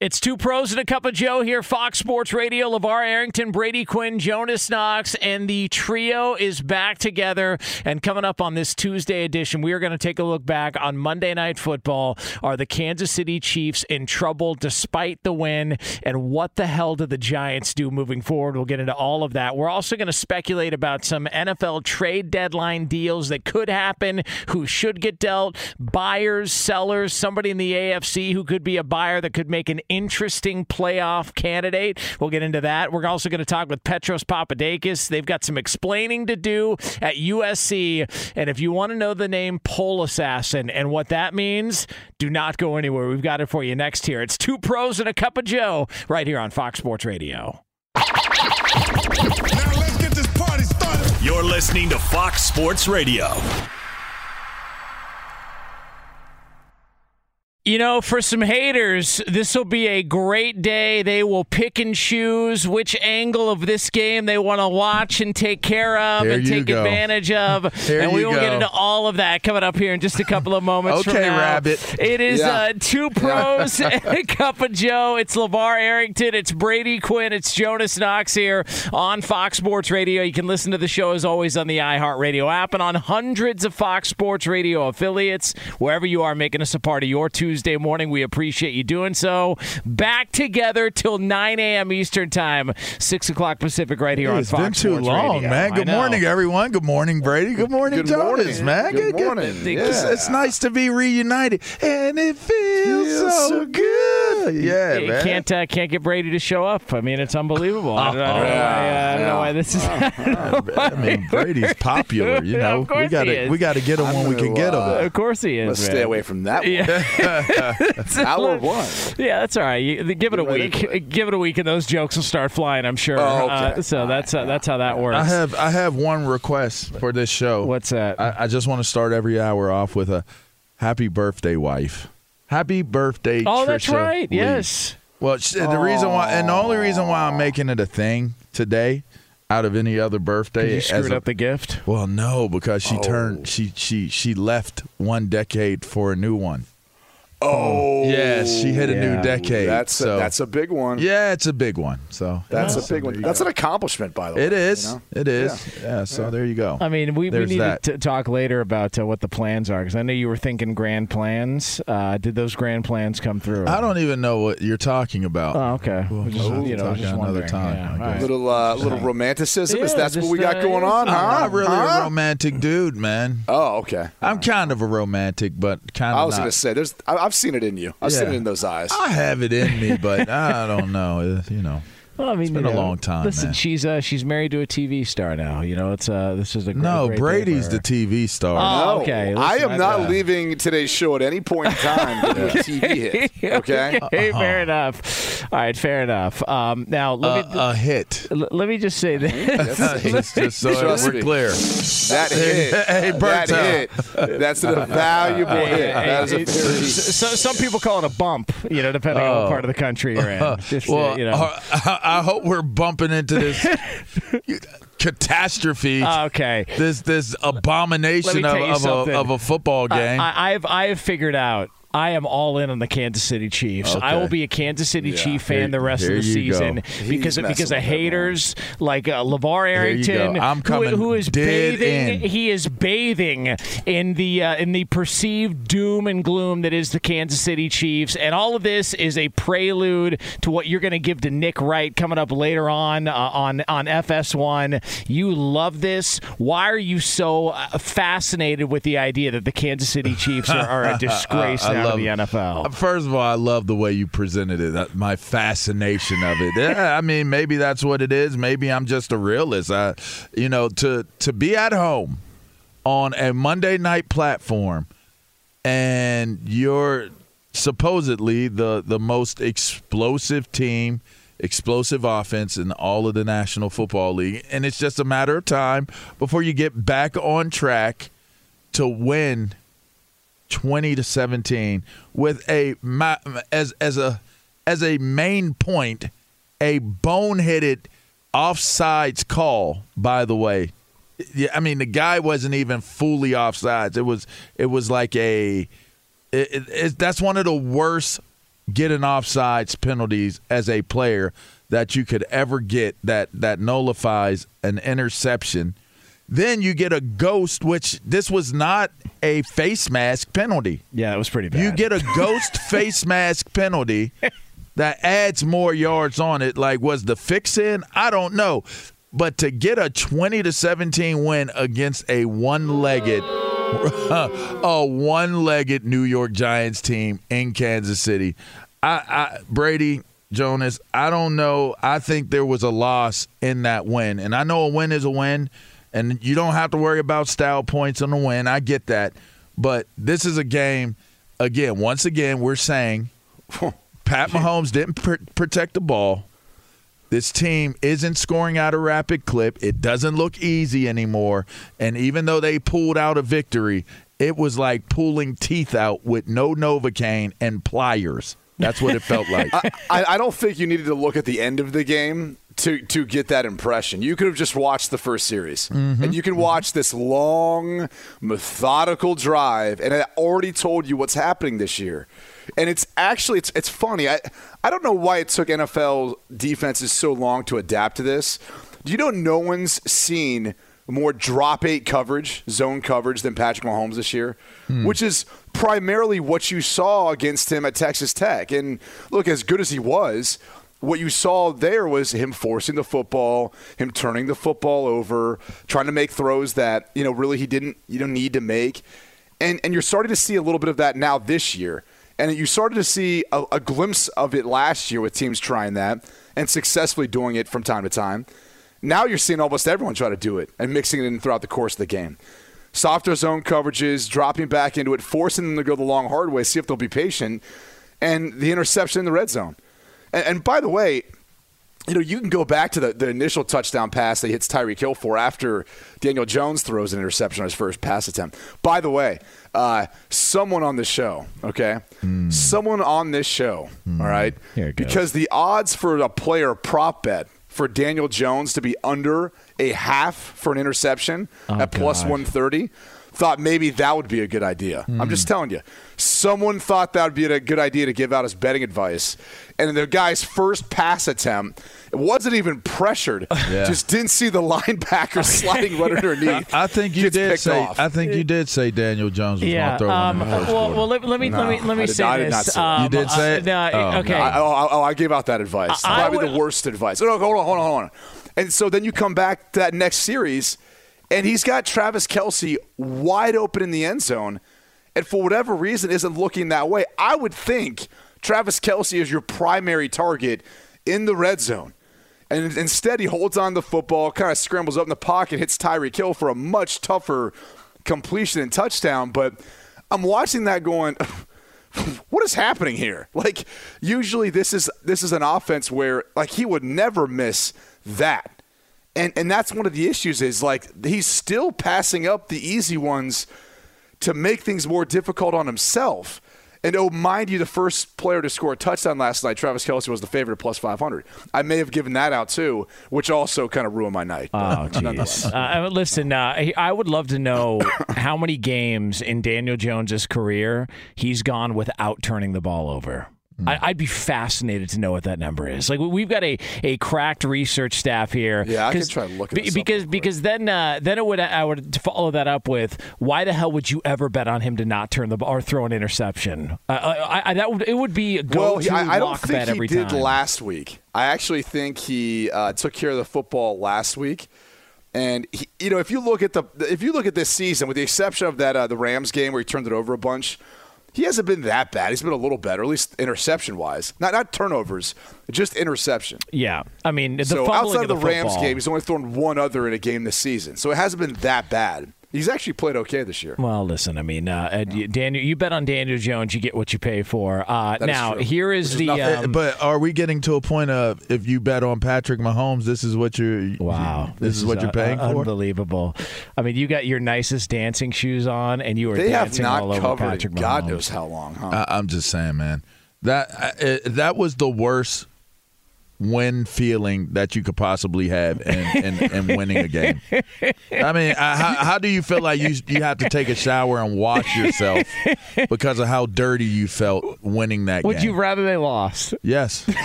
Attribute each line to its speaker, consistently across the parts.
Speaker 1: It's two pros and a cup of Joe here, Fox Sports Radio. LaVar Arrington, Brady Quinn, Jonas Knox, and the trio is back together. And coming up on this Tuesday edition, we are going to take a look back on Monday Night Football. Are the Kansas City Chiefs in trouble despite the win? And what the hell do the Giants do moving forward? We'll get into all of that. We're also going to speculate about some NFL trade deadline deals that could happen, who should get dealt, buyers, sellers, somebody in the AFC who could be a buyer that could make an interesting playoff candidate. We'll get into that. We're also going to talk with Petros Papadakis. They've got some explaining to do at USC. And if you want to know the name Pole Assassin and what that means, do not go anywhere. We've got it for you next here. It's two pros and a cup of Joe right here on Fox Sports Radio.
Speaker 2: Now let's get this party started.
Speaker 3: You're listening to Fox Sports Radio.
Speaker 1: You know, for some haters, this will be a great day. They will pick and choose which angle of this game they want to watch and take care of
Speaker 4: There
Speaker 1: and take
Speaker 4: go.
Speaker 1: advantage of.
Speaker 4: There
Speaker 1: and we will get into all of that coming up here in just a couple of moments
Speaker 4: Okay. Rabbit.
Speaker 1: It is
Speaker 4: Yeah.
Speaker 1: uh, two pros and a cup of Joe. It's LaVar Arrington. It's Brady Quinn. It's Jonas Knox here on Fox Sports Radio. You can listen to the show as always on the iHeartRadio app and on hundreds of Fox Sports Radio affiliates. Wherever you are making us a part of your Tuesday morning, we appreciate you doing so. Back together till 9 a.m. Eastern Time, 6 o'clock Pacific, right here on
Speaker 4: It's
Speaker 1: Fox
Speaker 4: been too
Speaker 1: Sports
Speaker 4: long,
Speaker 1: Radio.
Speaker 4: man. Good morning, everyone. Good morning, Brady. Good morning,
Speaker 5: Good
Speaker 4: Jonas,
Speaker 5: morning.
Speaker 4: man.
Speaker 5: Good morning.
Speaker 4: It's,
Speaker 5: Yeah.
Speaker 4: it's nice to be reunited, and it feels,
Speaker 5: Feels
Speaker 4: so,
Speaker 5: so
Speaker 4: good. Yeah,
Speaker 1: You
Speaker 4: man.
Speaker 1: can't uh, can't get Brady to show up. I mean, it's unbelievable. I don't, I don't know, why, uh, I don't know why this is.
Speaker 4: I mean, Brady's popular. You know,
Speaker 1: Of course
Speaker 4: we gotta we gotta get him
Speaker 5: I'm
Speaker 4: when we
Speaker 5: gonna,
Speaker 4: can get him.
Speaker 5: uh,
Speaker 1: of course he is.
Speaker 5: Let's
Speaker 1: man.
Speaker 5: stay away from that one.
Speaker 1: Yeah.
Speaker 5: Hour one.
Speaker 1: Yeah, that's all right. You, give it a
Speaker 5: right
Speaker 1: week.
Speaker 5: it.
Speaker 1: Give it a week, and those jokes will start flying. I'm sure.
Speaker 5: Oh, okay.
Speaker 1: Uh, so that's uh, that's how that works.
Speaker 4: I have I have one request for this show.
Speaker 1: What's that?
Speaker 4: I, I just want to start every hour off with a happy birthday, wife. Happy birthday,
Speaker 1: oh, that's
Speaker 4: Trisha
Speaker 1: right.
Speaker 4: Lee.
Speaker 1: Yes.
Speaker 4: Well, sh- the reason why, and the only reason why I'm making it a thing today, out of any other birthday,
Speaker 1: You
Speaker 4: as
Speaker 1: screwed
Speaker 4: a-
Speaker 1: up the gift.
Speaker 4: well, no, because she
Speaker 5: Oh.
Speaker 4: turned, she she she left one decade for a new one.
Speaker 5: Oh,
Speaker 4: Yes, she hit a
Speaker 1: Yeah.
Speaker 4: new decade.
Speaker 5: That's
Speaker 4: so
Speaker 5: a, that's a big one.
Speaker 4: yeah, it's a big one. So
Speaker 5: That's
Speaker 4: yeah,
Speaker 5: a big one. That's an accomplishment, by the way.
Speaker 4: It is.
Speaker 5: you know?
Speaker 4: It is. Yeah. so there you go.
Speaker 1: I mean, we, we need
Speaker 4: that.
Speaker 1: to talk later about uh, what the plans are because I know you were thinking grand plans. Uh, did those grand plans come through?
Speaker 4: I don't even know what you're talking about.
Speaker 1: Oh, okay.
Speaker 4: We'll-
Speaker 1: We're just,
Speaker 4: we'll
Speaker 1: you know,
Speaker 4: talk
Speaker 1: just
Speaker 4: another time,
Speaker 1: Yeah,
Speaker 4: I
Speaker 1: all right.
Speaker 5: Little uh, little romanticism. is
Speaker 1: Yeah,
Speaker 5: that's what we got
Speaker 1: uh,
Speaker 5: going on?
Speaker 1: I'm
Speaker 5: huh?
Speaker 4: I'm not really
Speaker 5: Huh?
Speaker 4: a romantic dude, man.
Speaker 5: Oh, okay.
Speaker 4: I'm kind of a romantic, but kind of
Speaker 5: I was
Speaker 4: not.
Speaker 5: gonna say, there's. I, I've seen it in you. I've seen it in those eyes.
Speaker 4: I have it in me, but I don't know. You know.
Speaker 1: Well, I mean,
Speaker 4: It's been
Speaker 1: you
Speaker 4: a
Speaker 1: know,
Speaker 4: long time,
Speaker 1: Listen,
Speaker 4: man.
Speaker 1: she's uh, she's married to a TV star now. You know, it's uh, this is a great,
Speaker 4: No,
Speaker 1: great
Speaker 4: Brady's the. TV star.
Speaker 1: Oh,
Speaker 5: No,
Speaker 1: okay.
Speaker 5: I
Speaker 1: Listen,
Speaker 5: am not
Speaker 1: uh,
Speaker 5: leaving today's show at any point in time with TV hit. Okay.
Speaker 1: Okay, fair enough. All right, fair enough. Um, now let me
Speaker 4: a hit.
Speaker 1: l- let me just say this.
Speaker 4: just, just so we're clear.
Speaker 5: That hit.
Speaker 4: hey,
Speaker 5: that hit. That's a valuable hit. That is a
Speaker 1: so, some people call it a bump, you know, depending on what part of the country you're in. Just, uh,
Speaker 4: Well,
Speaker 1: you know.
Speaker 4: I, hope we're bumping into this catastrophe.
Speaker 1: okay.
Speaker 4: this this abomination of,
Speaker 1: me tell you
Speaker 4: of, a, of a football game.
Speaker 1: I, I've I have figured out. I am all in on the Kansas City Chiefs. I will be a Kansas City Chief fan
Speaker 4: Here-
Speaker 1: the rest of the
Speaker 4: go.
Speaker 1: season because of, because of haters like uh,
Speaker 4: LaVar
Speaker 1: Arrington.
Speaker 4: I'm
Speaker 1: who- who is bathing.
Speaker 4: in.
Speaker 1: He is bathing in the uh, in the perceived doom and gloom that is the Kansas City Chiefs, and all of this is a prelude to what you're going to give to Nick Wright coming up later on uh, on on FS1. You love this. Why are you so uh, fascinated with the idea that the Kansas City Chiefs are, are a disgrace
Speaker 4: love-
Speaker 1: to the NFL?
Speaker 4: First of all, I love the way you presented it. uh, My fascination of it. Yeah, I mean, maybe that's what it is. Maybe I'm just a realist. I, you know, to to be at home on a Monday night platform, and you're supposedly the the most explosive team, explosive offense in all of the National Football League, and it's just a matter of time before you get back on track to win 20 to 17 with a as as a as a main point a boneheaded offsides call by the way. Yeah, I mean the guy wasn't even fully offsides. It was it was like a it, it, it- that's one of the worst get an offsides penalties as a player that you could ever get that that nullifies an interception then you get a ghost which this was not a face mask penalty
Speaker 1: Yeah, it was pretty bad.
Speaker 4: you get a ghost face mask penalty that adds more yards on it. Like, was the fix in? I don't know. But to get a 20 to 17 win against a one legged, a one legged New York Giants team in Kansas City, I, I Brady. Jonas, I don't know. I think there was a loss in that win. And I know a win is a win, and you don't have to worry about style points on the win. I get that. But this is a game, again, once again, we're saying Pat Mahomes didn't pr- protect the ball. This team isn't scoring out a rapid clip. It doesn't look easy anymore. And even though they pulled out a victory, it was like pulling teeth out with no Novocaine and pliers. That's what it felt like.
Speaker 5: I, I don't think you needed to look at the end of the game to to get that impression. You could have just watched the first series, mm-hmm. and you can watch mm-hmm. this long, methodical drive, and it already told you what's happening this year. And it's actually it's it's funny. I I don't know why it took NFL defenses so long to adapt to this. Do you know no one's seen more drop eight coverage, zone coverage than Patrick Mahomes this year, hmm. which is primarily what you saw against him at Texas Tech. And look, as good as he was, what you saw there was him forcing the football, him turning the football over, trying to make throws that you know really he didn't you don't need to make, and and you're starting to see a little bit of that now this year. And you started to see a, a glimpse of it last year with teams trying that and successfully doing it from time to time. Now you're seeing almost everyone try to do it and mixing it in throughout the course of the game. Softer zone coverages, dropping back into it, forcing them to go the long hard way, see if they'll be patient, and the interception in the red zone. And, and by the way, you know, you can go back to the, the initial touchdown pass that he hits Tyreek Hill for after Daniel Jones throws an interception on his first pass attempt. By the way, uh, someone on this show, okay? Someone on this show, all right?
Speaker 1: Here it goes.
Speaker 5: Because the odds for a player prop bet for Daniel Jones to be under a half for an interception at plus
Speaker 1: gosh.
Speaker 5: 130 thought maybe that would be a good idea. I'm just telling you. Someone thought that would be a good idea to give out as betting advice. And the guy's first pass attempt, it wasn't even pressured.
Speaker 4: Yeah.
Speaker 5: Just didn't see the linebacker sliding right underneath.
Speaker 4: I think you did
Speaker 5: picked
Speaker 4: say.
Speaker 5: off.
Speaker 4: I think you did say Daniel Jones was
Speaker 1: yeah.
Speaker 4: going to throw one
Speaker 1: Um,
Speaker 4: in the first
Speaker 1: well, well, let, let me let me let
Speaker 5: I
Speaker 1: me
Speaker 5: did-
Speaker 1: say
Speaker 5: I did
Speaker 1: this.
Speaker 5: say.
Speaker 1: Um,
Speaker 4: You did say
Speaker 1: uh,
Speaker 4: it?
Speaker 1: no,
Speaker 4: Oh,
Speaker 1: okay.
Speaker 5: I, oh, oh, I gave out that advice.
Speaker 1: I
Speaker 5: probably
Speaker 1: would-
Speaker 5: the worst advice. No, hold on, hold on, hold on. And so then you come back to that next series, and he's got Travis Kelce wide open in the end zone, and for whatever reason isn't looking that way. I would think Travis Kelce is your primary target in the red zone. And instead, he holds on the football, kind of scrambles up in the pocket, hits Tyreek Hill for a much tougher completion and touchdown. But I'm watching that going, what is happening here? Like, usually this is this is an offense where like he would never miss that. And and that's one of the issues is like he's still passing up the easy ones to make things more difficult on himself. And oh, mind you, the first player to score a touchdown last night, Travis Kelce, was the favorite at plus 500. I may have given that out too, which also kind of ruined my night.
Speaker 1: Oh, jeez. uh, listen, uh, I would love to know how many games in Daniel Jones's career he's gone without turning the ball over. I, would be fascinated to know what that number is. Like we've got a, a cracked research staff here.
Speaker 5: Yeah, I can try to look at
Speaker 1: be, because because then uh, then it would I would follow that up with why the hell would you ever bet on him to not turn the ball or throw an interception? Uh, I, I, that would it would be a go
Speaker 5: well, I, I don't think he did
Speaker 1: time.
Speaker 5: last week. I actually think he uh, took care of the football last week. And he, you know, if you look at the if you look at this season, with the exception of that uh, the Rams game where he turned it over a bunch, he hasn't been that bad. He's been a little better, at least interception wise. Not not turnovers, just interception.
Speaker 1: Yeah, I mean, the
Speaker 5: so outside of the,
Speaker 1: the
Speaker 5: Rams game, he's only thrown one other in a game this season, so it hasn't been that bad. He's actually played okay this year.
Speaker 1: Well, listen, I mean, uh, uh, Daniel, you bet on Daniel Jones, you get what you pay for. Uh, now,
Speaker 5: true.
Speaker 1: here is
Speaker 5: Which is
Speaker 1: the.
Speaker 5: nothing-
Speaker 1: um,
Speaker 4: But are we getting to a point of if you bet on Patrick Mahomes, this is what you're
Speaker 1: Wow,
Speaker 4: this, is, what you're
Speaker 1: uh,
Speaker 4: paying
Speaker 1: uh,
Speaker 4: for?
Speaker 1: Unbelievable. I mean, you got your nicest dancing shoes on, and you are
Speaker 5: They have
Speaker 1: dancing
Speaker 5: not
Speaker 1: all over Patrick
Speaker 5: in God
Speaker 1: Mahomes.
Speaker 5: knows how long, huh?
Speaker 4: I, I'm just saying, man. That uh, that was the worst win feeling that you could possibly have in, in, in winning a game. I mean, I, how, how do you feel like you you have to take a shower and wash yourself because of how dirty you felt winning that
Speaker 1: Would
Speaker 4: game?
Speaker 1: you rather they lost?
Speaker 4: yes.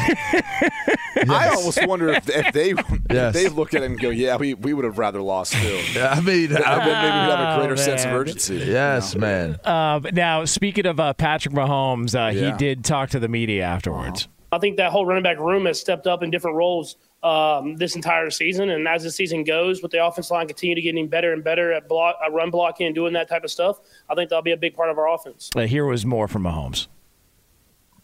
Speaker 5: I almost wonder if, if they if they look at it and go, "Yeah, we, we would have rather lost too."
Speaker 4: Yeah, I mean,
Speaker 5: I
Speaker 4: I,
Speaker 5: would maybe we'd have a greater
Speaker 1: Oh,
Speaker 5: sense of urgency.
Speaker 4: yes, man.
Speaker 1: Uh, now, speaking of uh, Patrick Mahomes, uh, he did talk to the media afterwards.
Speaker 6: I think that whole running back room has stepped up in different roles um, this entire season. And as the season goes, with the offense line continue to getting better and better at block, at run blocking and doing that type of stuff, I think that'll be a big part of our offense.
Speaker 1: Here was more from Mahomes.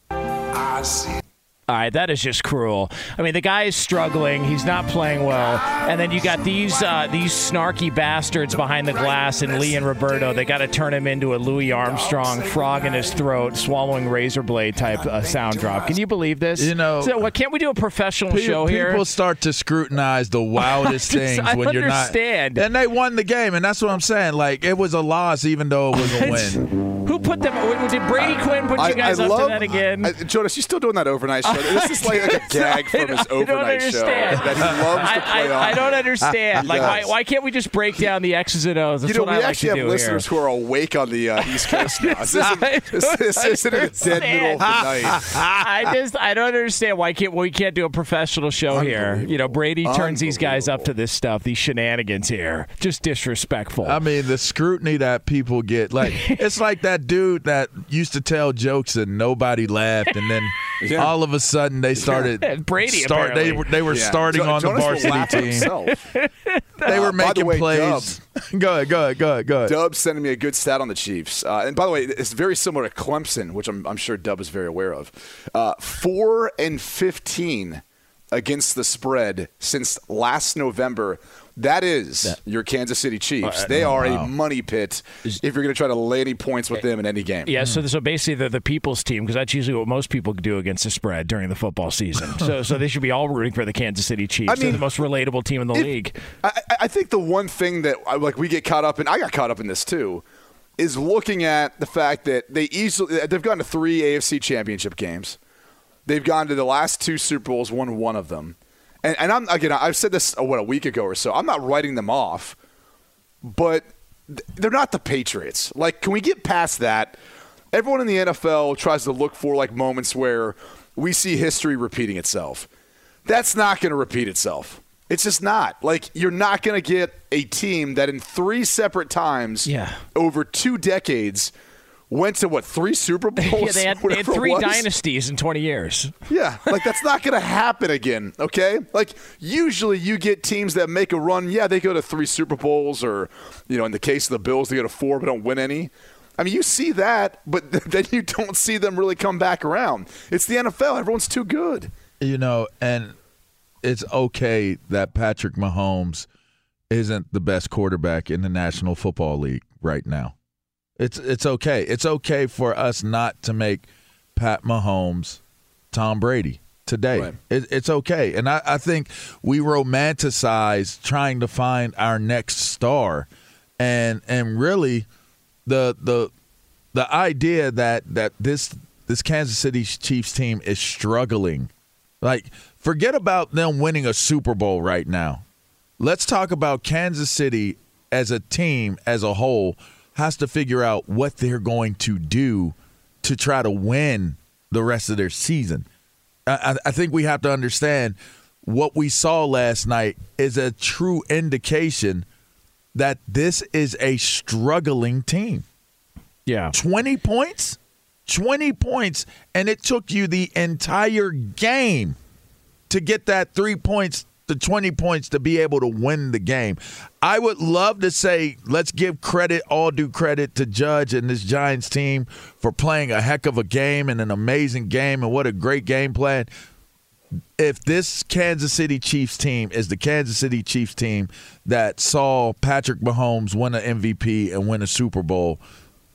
Speaker 2: I see.
Speaker 1: All right, that is just cruel. I mean, the guy is struggling; he's not playing well, and then you got these uh, these snarky bastards behind the glass and Lee and Roberto. They got to turn him into a Louis Armstrong, frog in his throat, swallowing razor blade type uh, sound drop. Can you believe this?
Speaker 4: You know-
Speaker 1: so what? Can't we do a professional
Speaker 4: Pe-
Speaker 1: show here?
Speaker 4: people start to scrutinize the wildest things
Speaker 1: I
Speaker 4: when you're
Speaker 1: understand.
Speaker 4: not. And they won the game, and that's what I'm saying. Like it was a loss, even though it was a win.
Speaker 1: Who put them? Did Brady Quinn put you guys up to that again?
Speaker 5: I, Jonas, you're still doing that overnight show? This is like, like a gag from his overnight show that he loves
Speaker 1: I,
Speaker 5: to play
Speaker 1: I,
Speaker 5: on.
Speaker 1: I don't understand. Like, why, why can't we just break down the X's and O's? That's
Speaker 5: you know,
Speaker 1: what
Speaker 5: we
Speaker 1: I like
Speaker 5: actually
Speaker 1: to
Speaker 5: have listeners
Speaker 1: here.
Speaker 5: who are awake on the uh, East Coast now. This isn't,
Speaker 1: I
Speaker 5: this, this isn't in the dead middle of the night.
Speaker 1: I just I don't understand why can't we can't do a professional show here. You know, Brady turns these guys up to this stuff, these shenanigans here. Just disrespectful.
Speaker 4: I mean, the scrutiny that people get, like it's like that dude that used to tell jokes and nobody laughed, and then
Speaker 5: Yeah.
Speaker 4: all of a sudden they started
Speaker 1: Brady,
Speaker 4: Start, they were they were
Speaker 5: Yeah.
Speaker 4: starting
Speaker 5: Jo-
Speaker 4: on
Speaker 5: Jonas
Speaker 4: the
Speaker 5: laugh at
Speaker 4: varsity team.
Speaker 5: himself.
Speaker 4: They were
Speaker 5: Uh, by the
Speaker 4: making
Speaker 5: way,
Speaker 4: plays. go ahead, go ahead, go ahead, go ahead.
Speaker 5: Dub sending me a good stat on the Chiefs. Uh, and by the way, it's very similar to Clemson, which I'm, I'm sure Dub is very aware of. Uh, four and 15 against the spread since last November. That is your Kansas City Chiefs. they are a money pit if you're going to try to lay any points with them in any game.
Speaker 1: yeah, so hmm. so basically they're the people's team because that's usually what most people do against the spread during the football season. so so they should be all rooting for the Kansas City Chiefs.
Speaker 5: I
Speaker 1: They're the most relatable team in the
Speaker 5: If-
Speaker 1: league.
Speaker 5: I, I- I think the one thing that I- like we get caught up in, I got caught up in this too, is looking at the fact that they easily they've gone to three AFC Championship games, they've gone to the last two Super Bowls, won one of them, and and I'm again I've said this uh, what a week ago or so. I'm not writing them off, but they're not the Patriots. Like, can we get past that? Everyone in the NFL tries to look for like moments where we see history repeating itself. That's not going to repeat itself. It's just not. Like you're not going to get a team that in three separate times
Speaker 1: Yeah.
Speaker 5: over two decades went to what three Super Bowls?
Speaker 1: yeah, they had, they had three dynasties in 20 years.
Speaker 5: Yeah, like that's not going to happen again, okay? Like usually you get teams that make a run, yeah, they go to 3 Super Bowls or you know, in the case of the Bills they go to 4 but don't win any. I mean, you see that, but then you don't see them really come back around. It's the NFL, everyone's too good.
Speaker 4: you know, and it's okay that Patrick Mahomes isn't the best quarterback in the National Football League right now. It's it's okay. It's okay for us not to make Pat Mahomes Tom Brady today.
Speaker 5: Right.
Speaker 4: It, it's okay. And I, I think we romanticize trying to find our next star and and really the the the idea that that this this Kansas City Chiefs team is struggling. Like forget about them winning a Super Bowl right now. Let's talk about Kansas City as a team as a whole has to figure out what they're going to do to try to win the rest of their season. I, I think we have to understand what we saw last night is a true indication that this is a struggling team.
Speaker 1: Yeah.
Speaker 4: 20 points? 20 points, and it took you the entire game to get that three points, the 20 points to be able to win the game. I would love to say, let's give credit, all due credit to Judge and this Giants team for playing a heck of a game and an amazing game, and what a great game plan if this Kansas City Chiefs team is the Kansas City Chiefs team that saw Patrick Mahomes win an MVP and win a Super Bowl,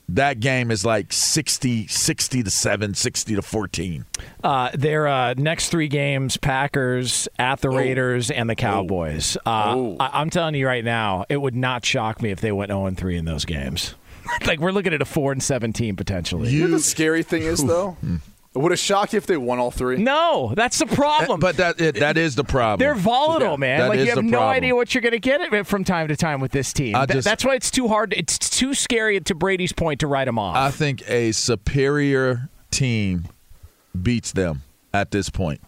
Speaker 4: that game is like 60, 60 to 7, 60 to 14.
Speaker 1: Uh, their uh, next three games: Packers, at the Raiders, and the Cowboys. Uh, I- I'm telling you right now, it would not shock me if they went 0 3 in those games. like we're looking at a four and 17 potentially.
Speaker 5: You know the scary thing is though? It would have shocked you if they won all three.
Speaker 1: no, that's the problem.
Speaker 4: But that it, that is the problem.
Speaker 1: They're volatile, man.
Speaker 4: That
Speaker 1: like
Speaker 4: is
Speaker 1: you have
Speaker 4: the
Speaker 1: no
Speaker 4: problem.
Speaker 1: idea what you're going to get from time to time with this team. Th-
Speaker 4: just-
Speaker 1: that's why it's too hard. It's too scary to Brady's point to write them off.
Speaker 4: I think a superior team beats them at this point.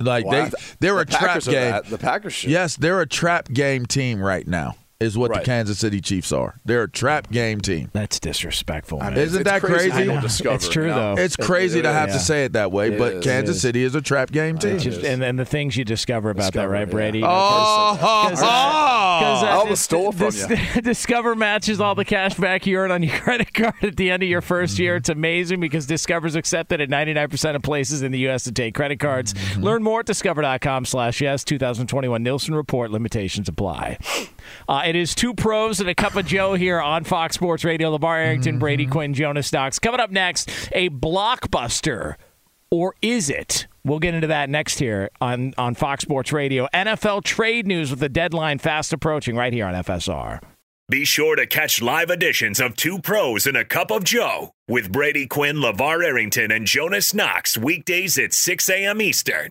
Speaker 4: Like
Speaker 5: Well,
Speaker 4: they
Speaker 5: th-
Speaker 4: they're
Speaker 5: the
Speaker 4: a trap
Speaker 5: Packers are
Speaker 4: game.
Speaker 5: that. The Packers should.
Speaker 4: Yes, they're a trap game team right now. Is what the Kansas City Chiefs are. They're a trap game team.
Speaker 1: that's disrespectful. Man.
Speaker 4: Isn't
Speaker 5: It's
Speaker 4: that
Speaker 5: crazy?
Speaker 4: crazy?
Speaker 5: how discover,
Speaker 1: it's true,
Speaker 5: you know?
Speaker 1: though.
Speaker 4: It's crazy to have
Speaker 1: yeah.
Speaker 4: to say it that way,
Speaker 5: It
Speaker 4: but
Speaker 5: is.
Speaker 4: Kansas
Speaker 1: It is.
Speaker 4: City is a trap game team.
Speaker 1: Just, and then the things you discover about
Speaker 5: Discover,
Speaker 1: that, right,
Speaker 5: yeah.
Speaker 1: Brady?
Speaker 4: Oh,
Speaker 1: Because, uh,
Speaker 4: oh,
Speaker 1: uh,
Speaker 5: I almost
Speaker 1: dis-
Speaker 5: stole it from
Speaker 1: dis- Discover matches all the cash back you earn on your credit card at the end of your 1st
Speaker 4: Mm-hmm.
Speaker 1: year. It's amazing because Discover's accepted at 99% of places in the U.S. to take credit cards.
Speaker 4: Mm-hmm.
Speaker 1: Learn more at discover.com slash yes. 2021 Nielsen Report. Limitations apply. Uh, it is two pros and a cup of Joe here on Fox Sports Radio. LaVar Arrington, Brady
Speaker 4: Mm-hmm.
Speaker 1: Quinn, Jonas Knox. Coming up next, a blockbuster or is it? We'll get into that next here on, on Fox Sports Radio. NFL trade news with the deadline fast approaching right here on FSR.
Speaker 3: Be sure to catch live editions of Two Pros and a Cup of Joe with Brady Quinn, LaVar Arrington, and Jonas Knox weekdays at 6 a.m. Eastern,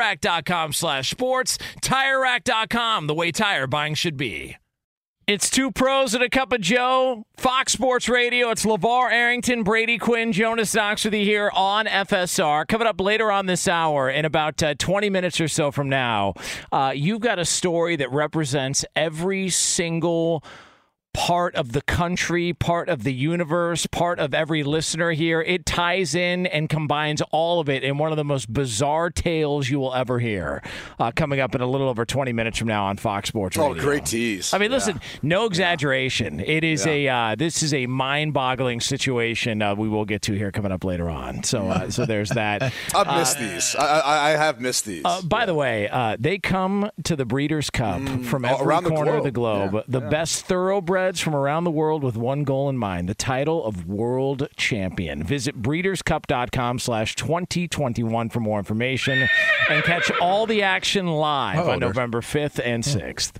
Speaker 1: TireRack.com slash sports. TireRack.com, the way tire buying should be. It's two pros and a cup of Joe. Fox Sports Radio. It's LaVar Arrington, Brady Quinn, Jonas Knox with you here on FSR. Coming up later on this hour, in about uh, 20 minutes or so from now, uh, you've got a story that represents every single part of the country, part of the universe, part of every listener here. It ties in and combines all of it in one of the most bizarre tales you will ever hear. Uh, coming up in a little over 20 minutes from now on Fox Sports
Speaker 5: Oh, great tease.
Speaker 1: I mean, listen, no exaggeration. It is
Speaker 5: Yeah.
Speaker 1: a uh, this is a mind-boggling situation. Uh, we will get to here coming up later on. So, uh, so there's that.
Speaker 5: I've missed these. I, I, I have missed these.
Speaker 1: Uh, by the way, uh, they come to the Breeders' Cup from
Speaker 5: Oh,
Speaker 1: every
Speaker 5: around the
Speaker 1: corner of the
Speaker 5: globe. Yeah,
Speaker 1: the best from around the world with one goal in mind: the title of world champion. Visit breederscup.com/slash 2021 for more information and catch all the action live
Speaker 4: Oh,
Speaker 1: on November 5th and hmm. 6th.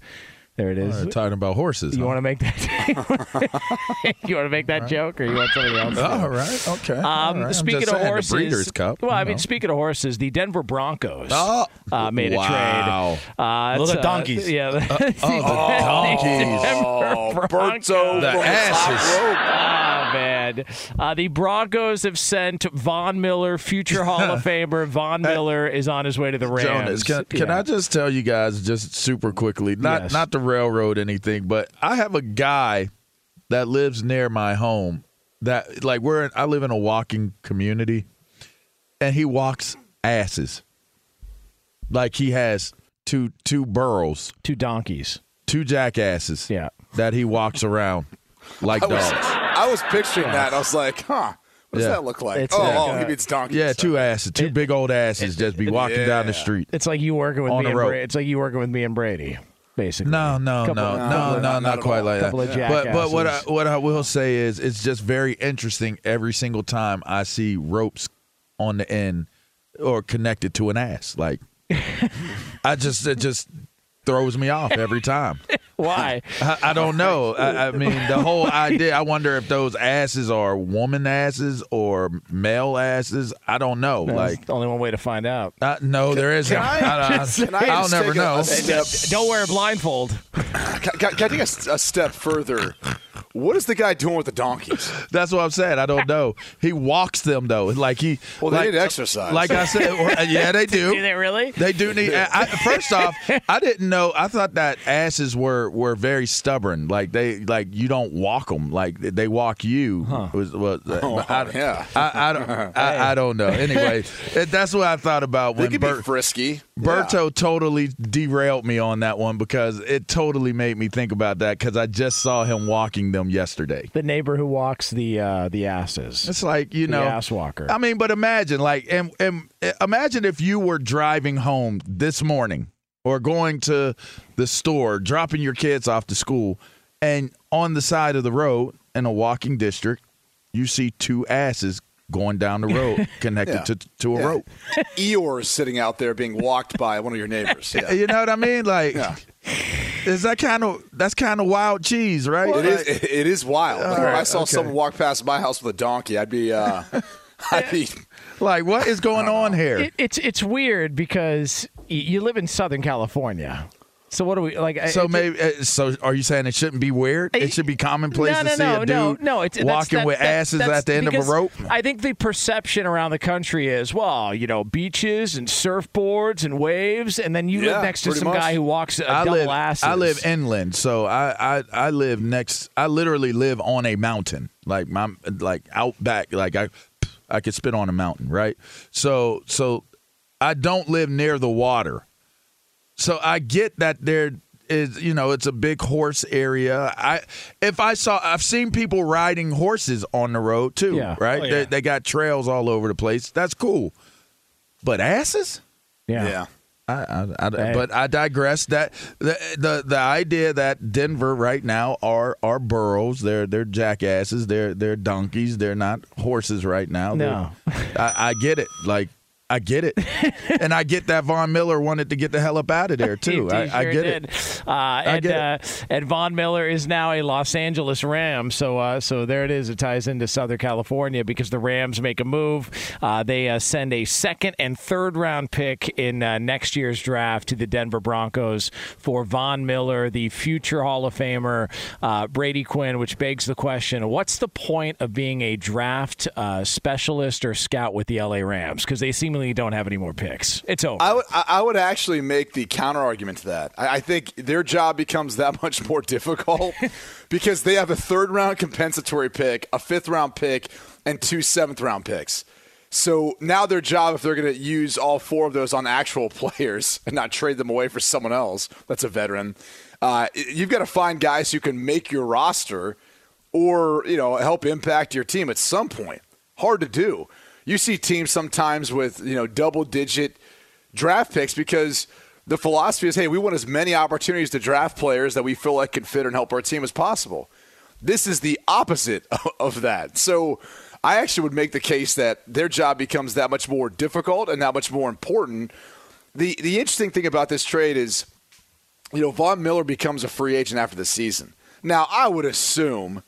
Speaker 1: There it is.
Speaker 4: We're talking about horses.
Speaker 1: You
Speaker 4: huh?
Speaker 1: want to make that? you want to make that joke, or you want something else?
Speaker 4: All right. Okay.
Speaker 1: Um,
Speaker 4: All right. I'm
Speaker 1: speaking
Speaker 4: just
Speaker 1: of
Speaker 4: saying, the
Speaker 1: horses,
Speaker 4: Breeders' Cup.
Speaker 1: Well, I mean,
Speaker 4: know.
Speaker 1: speaking of horses, the Denver Broncos
Speaker 4: Oh,
Speaker 1: uh, made
Speaker 4: wow.
Speaker 1: a trade. Uh,
Speaker 7: Little
Speaker 1: it's,
Speaker 7: donkeys.
Speaker 1: Uh, yeah. the-
Speaker 4: oh, the donkeys.
Speaker 5: oh,
Speaker 1: Denver
Speaker 5: Berto
Speaker 1: Broncos.
Speaker 4: The
Speaker 5: from
Speaker 4: asses.
Speaker 1: Man, uh, the Broncos have sent Von Miller, future Hall of Famer. Von Miller is on his way to the Rams.
Speaker 4: Jonas, can, can
Speaker 1: Yeah.
Speaker 4: I just tell you guys just super quickly, not
Speaker 1: Yes.
Speaker 4: not to railroad anything, but I have a guy that lives near my home that like we're in, I live in a walking community, and he walks asses. Like he has two two burros,
Speaker 1: two donkeys?
Speaker 4: two jackasses.
Speaker 1: Yeah.
Speaker 4: that he walks around like
Speaker 5: I was,
Speaker 4: dogs.
Speaker 5: I was picturing that. I was like, huh. What does
Speaker 4: Yeah.
Speaker 5: that look like?
Speaker 1: It's
Speaker 5: oh,
Speaker 1: like,
Speaker 5: oh,
Speaker 1: uh,
Speaker 5: he means donkey.
Speaker 4: Yeah, two asses, two big old asses, just be walking down the street.
Speaker 1: It's like you working with
Speaker 4: On
Speaker 1: me. And
Speaker 4: road.
Speaker 1: Bra- it's like you working with me and Brady, basically.
Speaker 4: No, no,
Speaker 1: Couple-
Speaker 4: no,
Speaker 1: couple
Speaker 4: no,
Speaker 1: of-
Speaker 4: no,
Speaker 5: not
Speaker 4: not quite like that.
Speaker 1: Couple
Speaker 4: But but what I what I will say is it's just very interesting every single time I see ropes on the end or connected to an ass. Like I just it just throws me off every time.
Speaker 1: Why?
Speaker 4: I, I don't know. I, I mean, the whole idea. I wonder if those asses are woman asses or male asses. I don't know.
Speaker 1: That's
Speaker 4: like,
Speaker 1: the only one way to find out.
Speaker 4: uh, no, there isn't.
Speaker 5: can I-
Speaker 4: I,
Speaker 5: can I
Speaker 4: will never
Speaker 5: take a-
Speaker 4: know.
Speaker 5: a step-
Speaker 1: Don't wear a blindfold.
Speaker 5: Can, can, can I take a s- a, step further? What is the guy doing with the donkeys?
Speaker 4: That's what I'm saying. I don't know. He walks them though. Like he.
Speaker 5: Well, they
Speaker 4: like,
Speaker 5: need exercise.
Speaker 4: Like I said, well, yeah, they do.
Speaker 1: Do they really?
Speaker 4: They do need. I, I- first off, I didn't know. I thought that asses were were very stubborn. Like they like you don't walk them. Like they walk you. Was, was, uh,
Speaker 5: Oh,
Speaker 4: I,
Speaker 5: yeah.
Speaker 4: I, I don't. I, I don't know. Anyway, that's what I thought about
Speaker 5: They
Speaker 4: when
Speaker 5: could be
Speaker 4: Bert,
Speaker 5: frisky.
Speaker 4: Berto totally derailed me on that one because it totally made me think about that because I just saw him walking them yesterday.
Speaker 1: The neighbor who walks the uh, the asses.
Speaker 4: It's like you
Speaker 1: The
Speaker 4: know,
Speaker 1: ass walker.
Speaker 4: I mean, but imagine like, and, and imagine if you were driving home this morning or going to the store, dropping your kids off to school, and on the side of the road in a walking district, you see two asses going down the road connected
Speaker 5: Yeah.
Speaker 4: to to a
Speaker 5: Yeah.
Speaker 4: rope.
Speaker 5: Eeyore sitting out there being walked by one of your neighbors. Yeah.
Speaker 4: You know what I mean? Like,
Speaker 5: Yeah.
Speaker 4: is that kind of that's kind of wild cheese, right?
Speaker 5: It
Speaker 4: Like-
Speaker 5: is. It is wild. Like, if I saw
Speaker 4: okay.
Speaker 5: someone walk past my house with a donkey, I'd be. Uh, I'd be.
Speaker 4: Like, what is going on here?
Speaker 1: It, it's it's weird because you live in Southern California. So what do we like?
Speaker 4: So maybe. uh, So are you saying it shouldn't be weird? It should be commonplace
Speaker 1: no,
Speaker 4: to
Speaker 1: no,
Speaker 4: see
Speaker 1: no,
Speaker 4: a dude
Speaker 1: no, no. It's
Speaker 4: walking
Speaker 1: that-
Speaker 4: with
Speaker 1: that-
Speaker 4: asses at the end of a rope.
Speaker 1: I think the perception around the country is, well, you know, beaches and surfboards and waves, and then you
Speaker 5: Yeah,
Speaker 1: live next to some
Speaker 5: much.
Speaker 1: guy who walks uh,
Speaker 4: I
Speaker 1: double
Speaker 4: live.
Speaker 1: asses.
Speaker 4: I live inland, so I, I I live next. I literally live on a mountain, like my like out back. Like I I could spit on a mountain, right? So so I don't live near the water, so I get that there is you know it's a big horse area. I if I saw I've seen people riding horses on the road too,
Speaker 1: Yeah.
Speaker 4: right?
Speaker 1: Oh, yeah.
Speaker 4: they, they got trails all over the place. That's cool, but asses.
Speaker 1: yeah.
Speaker 5: Yeah.
Speaker 4: I, I, I, But I digress. That the, the the idea that Denver right now are are burros. They're they're jackasses. They're they're donkeys. They're not horses right now.
Speaker 1: No.
Speaker 4: I, I get it. Like I get it, and I get that Von Miller wanted to get the hell up out of there too.
Speaker 1: He- he
Speaker 4: I, I get
Speaker 1: did.
Speaker 4: it.
Speaker 1: Uh, and,
Speaker 4: get
Speaker 1: uh, and Von Miller is now a Los Angeles Ram. So, uh, so there it is. It ties into Southern California because the Rams make a move. Uh, they uh, send a second and third round pick in uh, next year's draft to the Denver Broncos for Von Miller, the future Hall of Famer uh, Brady Quinn. Which begs the question: What's the point of being a draft uh, specialist or scout with the LA Rams? Because they don't have any more picks. It's over.
Speaker 5: I would, I I would actually make the counter argument to that. I, I think their job becomes that much more difficult because they have a third round compensatory pick, a fifth round pick, and two seventh round picks. So now their job, if they're going to use all four of those on actual players and not trade them away for someone else that's a veteran, uh, you've got to find guys who can make your roster or you know help impact your team at some point. Hard to do. You see teams sometimes with you know double digit draft picks because the philosophy is, hey, we want as many opportunities to draft players that we feel like can fit and help our team as possible. This is the opposite of that. So I actually would make the case that their job becomes that much more difficult and that much more important. The the interesting thing about this trade is, you know, Von Miller becomes a free agent after the season. Now I would assume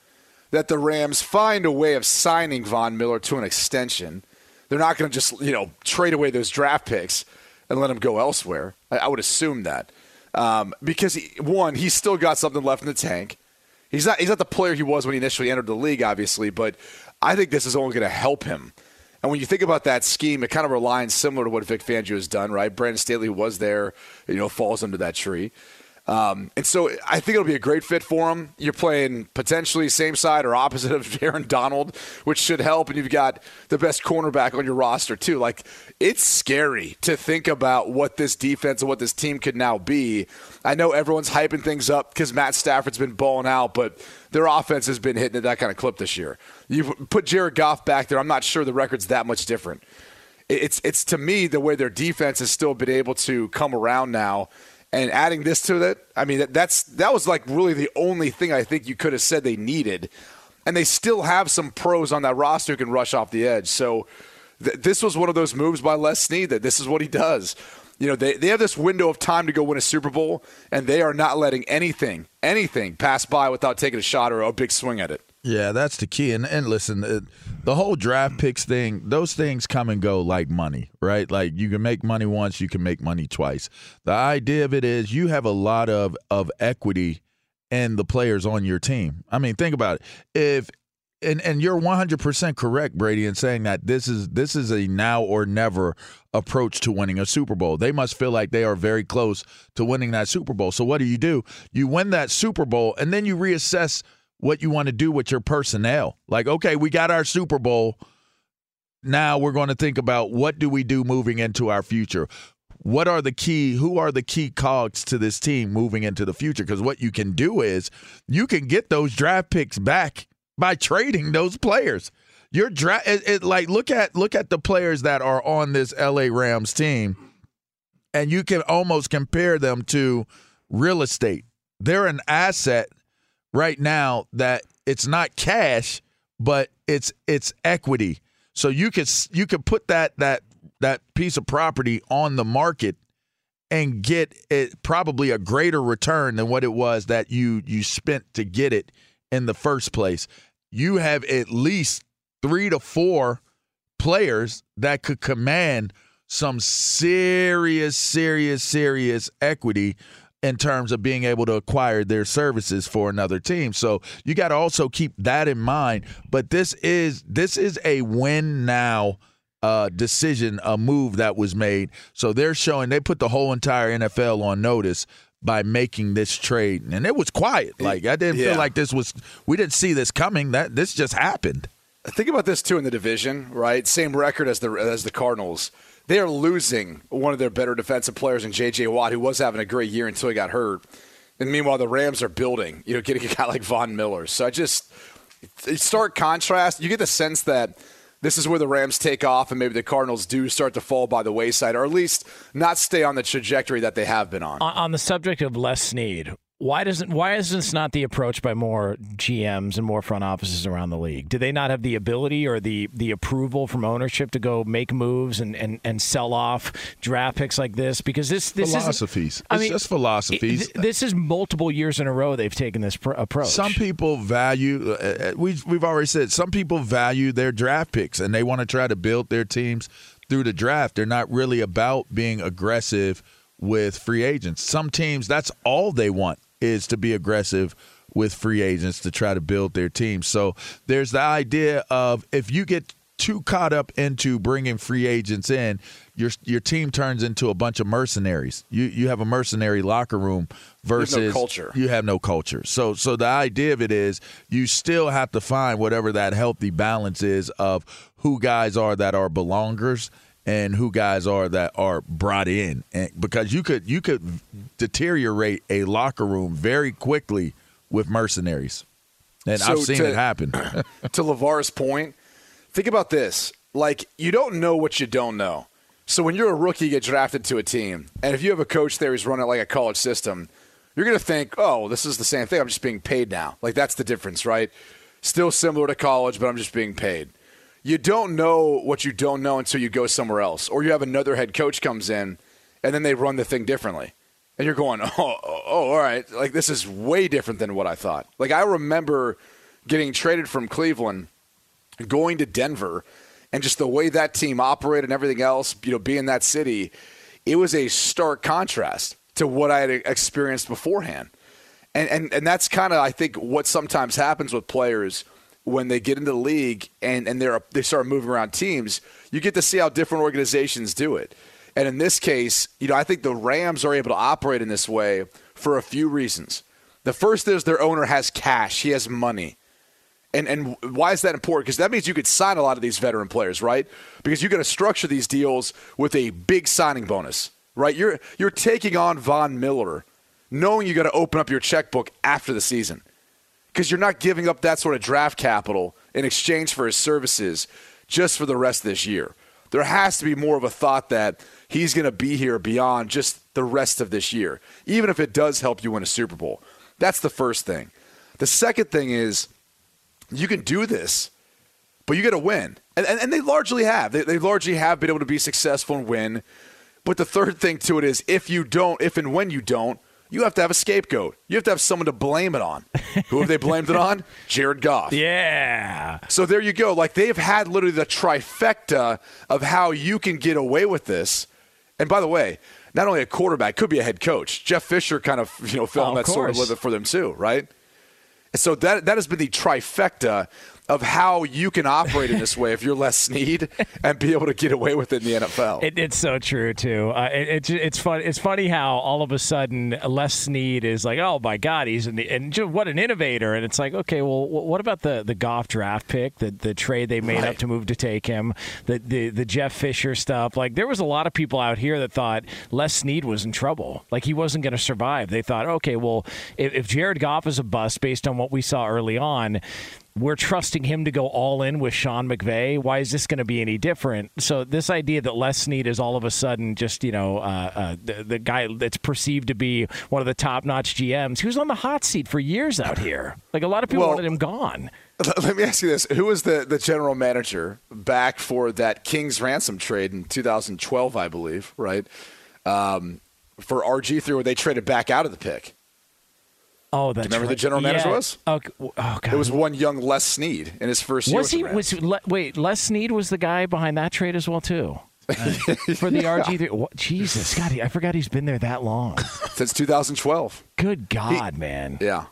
Speaker 5: that the Rams find a way of signing Von Miller to an extension. They're not going to just you know trade away those draft picks and let him go elsewhere. I, I would assume that um, because he, one, he's still got something left in the tank. He's not he's not the player he was when he initially entered the league, obviously, but I think this is only going to help him. And when you think about that scheme, it kind of aligns similar to what Vic Fangio has done, right? Brandon Staley was there, you know, falls under that tree. Um, and so I think it'll be a great fit for him. You're playing potentially same side or opposite of Aaron Donald, which should help. And you've got the best cornerback on your roster, too. Like, it's scary to think about what this defense and what this team could now be. I know everyone's hyping things up because Matt Stafford's been balling out, but their offense has been hitting at that kind of clip this year. You put Jared Goff back there, I'm not sure the record's that much different. It's, it's to me the way their defense has still been able to come around now and adding this to it, I mean that, that's that was like really the only thing I think you could have said they needed, and they still have some pros on that roster who can rush off the edge. So th- this was one of those moves by Les Snead that this is what he does. You know, they, they have this window of time to go win a Super Bowl, and they are not letting anything, anything pass by without taking a shot or a big swing at it.
Speaker 4: Yeah, that's the key. And and listen, uh, the whole draft picks thing, those things come and go like money, right? Like you can make money once, you can make money twice. The idea of it is you have a lot of of equity in the players on your team. I mean, think about it. If and and you're 100% correct Brady in saying that this is this is a now or never approach to winning a Super Bowl. They must feel like they are very close to winning that Super Bowl. So what do you do? You win that Super Bowl and then you reassess what you want to do with your personnel. Like, okay, we got our Super Bowl. Now we're going to think about what do we do moving into our future? What are the key who are the key cogs to this team moving into the future? Because what you can do is you can get those draft picks back by trading those players. Your draft, it, it, like look at look at the players that are on this LA Rams team, and you can almost compare them to real estate. They're an asset right now that it's not cash, but it's it's equity. So you could you could put that that that piece of property on the market and get it probably a greater return than what it was that you you spent to get it in the first place. You have at least 3 to 4 players that could command some serious serious serious equity in terms of being able to acquire their services for another team. So you got to also keep that in mind. But this is this is a win now uh, decision, a move that was made. So they're showing they put the whole entire NFL on notice by making this trade, and it was quiet. Like I didn't
Speaker 5: Yeah.
Speaker 4: feel like this was we didn't see this coming. That this just happened.
Speaker 5: Think about this too in the division, right? Same record as the as the Cardinals. They are losing one of their better defensive players in J.J. Watt, who was having a great year until he got hurt. And meanwhile, the Rams are building, you know, getting a guy like Von Miller. So I just stark contrast. You get the sense that this is where the Rams take off, and maybe the Cardinals do start to fall by the wayside, or at least not stay on the trajectory that they have been on.
Speaker 1: On, the subject of Les Snead, why doesn't why is this not the approach by more GMs and more front offices around the league? Do they not have the ability or the the approval from ownership to go make moves and, and, and sell off draft picks like this? Because this this
Speaker 4: philosophies.
Speaker 1: I
Speaker 4: it's
Speaker 1: mean,
Speaker 4: just philosophies.
Speaker 1: Th- This is multiple years in a row they've taken this pr- approach.
Speaker 4: Some people value. Uh, we've we've already said some people value their draft picks and they want to try to build their teams through the draft. They're not really about being aggressive with free agents. Some teams that's all they want is to be aggressive with free agents to try to build their team. So there's the idea of if you get too caught up into bringing free agents in, your your team turns into a bunch of mercenaries. You you have a mercenary locker room versus no
Speaker 5: culture.
Speaker 4: you have no culture. So so the idea of it is you still have to find whatever that healthy balance is of who guys are that are belongers and who guys are that are brought in and because you could you could deteriorate a locker room very quickly with mercenaries. And
Speaker 5: So
Speaker 4: I've seen
Speaker 5: to-
Speaker 4: it happen.
Speaker 5: to LaVar's point, think about this. Like, you don't know what you don't know. So when you're a rookie, you get drafted to a team, and if you have a coach there who's running like a college system, you're going to think, oh, this is the same thing. I'm just being paid now. Like, that's the difference, right? Still similar to college, but I'm just being paid. You don't know what you don't know until you go somewhere else, or you have another head coach comes in, and then they run the thing differently. And you're going, oh, oh, oh, all right. Like, this is way different than what I thought. Like, I remember getting traded from Cleveland going to Denver and just the way that team operated and everything else, you know, being that city, it was a stark contrast to what I had experienced beforehand. And and, and that's kind of I think what sometimes happens with players when they get into the league and, and they're they start moving around teams, you get to see how different organizations do it. And in this case, you know, I think the Rams are able to operate in this way for a few reasons. The first is their owner has cash, he has money. And and why is that important? Because that means you could sign a lot of these veteran players, right? Because you're going to structure these deals with a big signing bonus, right? You're you're taking on Von Miller, knowing you got to open up your checkbook after the season, because you're not giving up that sort of draft capital in exchange for his services just for the rest of this year. There has to be more of a thought that he's going to be here beyond just the rest of this year, even if it does help you win a Super Bowl. That's the first thing. The second thing is you can do this, but you got to win. And, and, and they largely have. They, they largely have been able to be successful and win But the third thing to it is if you don't, if and when you don't, you have to have a scapegoat. You have to have someone to blame it on. Who have they blamed it on? Jared Goff.
Speaker 1: Yeah.
Speaker 5: So there you go. Like they've had literally the trifecta of how you can get away with this. And by the way, not only a quarterback, could be a head coach. Jeff Fisher kind of you know filling
Speaker 1: Oh,
Speaker 5: that sort of with it for them too, right? And so that that has been the trifecta of how you can operate in this way if you're Les Snead and be able to get away with it in the NFL.
Speaker 1: It, it's so true too. Uh, it, it's it's fun. It's funny how all of a sudden Les Snead is like, oh my god, he's an, and ju- what an innovator. And it's like, okay, well, what about the the Goff draft pick, the the trade they made up to move to take him, the, the the Jeff Fisher stuff. Like there was a lot of people out here that thought Les Snead was in trouble, like he wasn't going to survive. They thought, okay, well, if, if Jared Goff is a bust based on what we saw early on we're trusting him to go all in with Sean McVay. Why is this going to be any different? So this idea that Les Snead is all of a sudden just you know uh, uh, the, the guy that's perceived to be one of the top notch GMs, who's on the hot seat for years out here. Like a lot of people
Speaker 5: Well-
Speaker 1: wanted him gone.
Speaker 5: Let me ask you this: Who was the, the general manager back for that King's ransom trade in 2012, I believe, right? Um, for RG three, where they traded back out of the pick.
Speaker 1: Oh, that's
Speaker 5: remember
Speaker 1: right.
Speaker 5: the general manager
Speaker 1: Yeah.
Speaker 5: was?
Speaker 1: Oh, g- oh God.
Speaker 5: It was one young Les Snead in his first year.
Speaker 1: was he? Was Le, wait? Les Snead was the guy behind that trade as well too. For the RG three, What- Jesus, God, I forgot he's been there that long.
Speaker 5: since 2012?
Speaker 1: Good God, man.
Speaker 5: Yeah.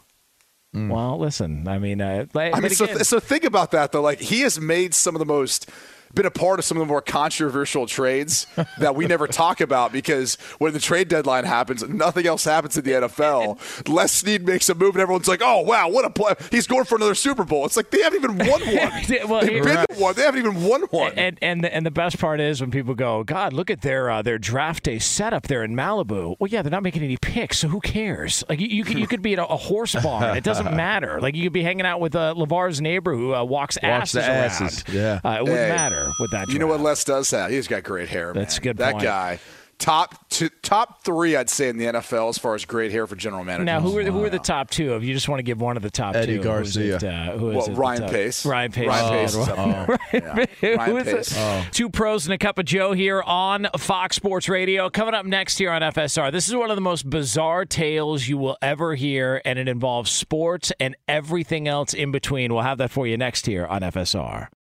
Speaker 1: Well, listen, I mean, uh,
Speaker 5: I mean, so,
Speaker 1: again-
Speaker 5: so think about that though. Like he has made some of the most, been a part of some of the more controversial trades that we never talk about because when the trade deadline happens, nothing else happens in the NFL. Les Snead makes a move and everyone's like, "Oh wow, what a play! He's going for another Super Bowl." It's like they haven't even won one.
Speaker 1: Well,
Speaker 5: They've
Speaker 1: here-
Speaker 5: been to one. They haven't even won one.
Speaker 1: And and the, and the best part is when people go, God, look at their uh, their draft day setup there in Malibu. Well, yeah, they're not making any picks, so who cares? Like you, you could you could be at a, a horse barn. It doesn't matter. Like you could be hanging out with uh, LaVar's neighbor who uh, walks,
Speaker 4: Walks the
Speaker 1: asses
Speaker 4: asses,
Speaker 1: around.
Speaker 4: yeah.
Speaker 1: uh, it wouldn't
Speaker 5: Hey,
Speaker 1: matter with that.
Speaker 5: You know what. Les does have? He's got great hair.
Speaker 1: That's a
Speaker 5: man.
Speaker 1: good
Speaker 5: That
Speaker 1: point.
Speaker 5: guy, top two, top three, I'd say in the NFL as far as great hair for general managers.
Speaker 1: Now, who are who are the top two? If you just want to give one of the top
Speaker 4: Eddie
Speaker 1: two, who's
Speaker 4: Garcia.
Speaker 1: it, uh, who is
Speaker 5: Well,
Speaker 1: it?
Speaker 5: Ryan Pace.
Speaker 1: Ryan Pace.
Speaker 5: Ryan
Speaker 1: Oh,
Speaker 5: Pace is up
Speaker 1: Ryan-
Speaker 5: Yeah. Ryan Pace.
Speaker 1: it? Two pros and a cup of Joe here on Fox Sports Radio. Coming up next here on FSR. This is one of the most bizarre tales you will ever hear, and it involves sports and everything else in between. We'll have that for you next here on FSR.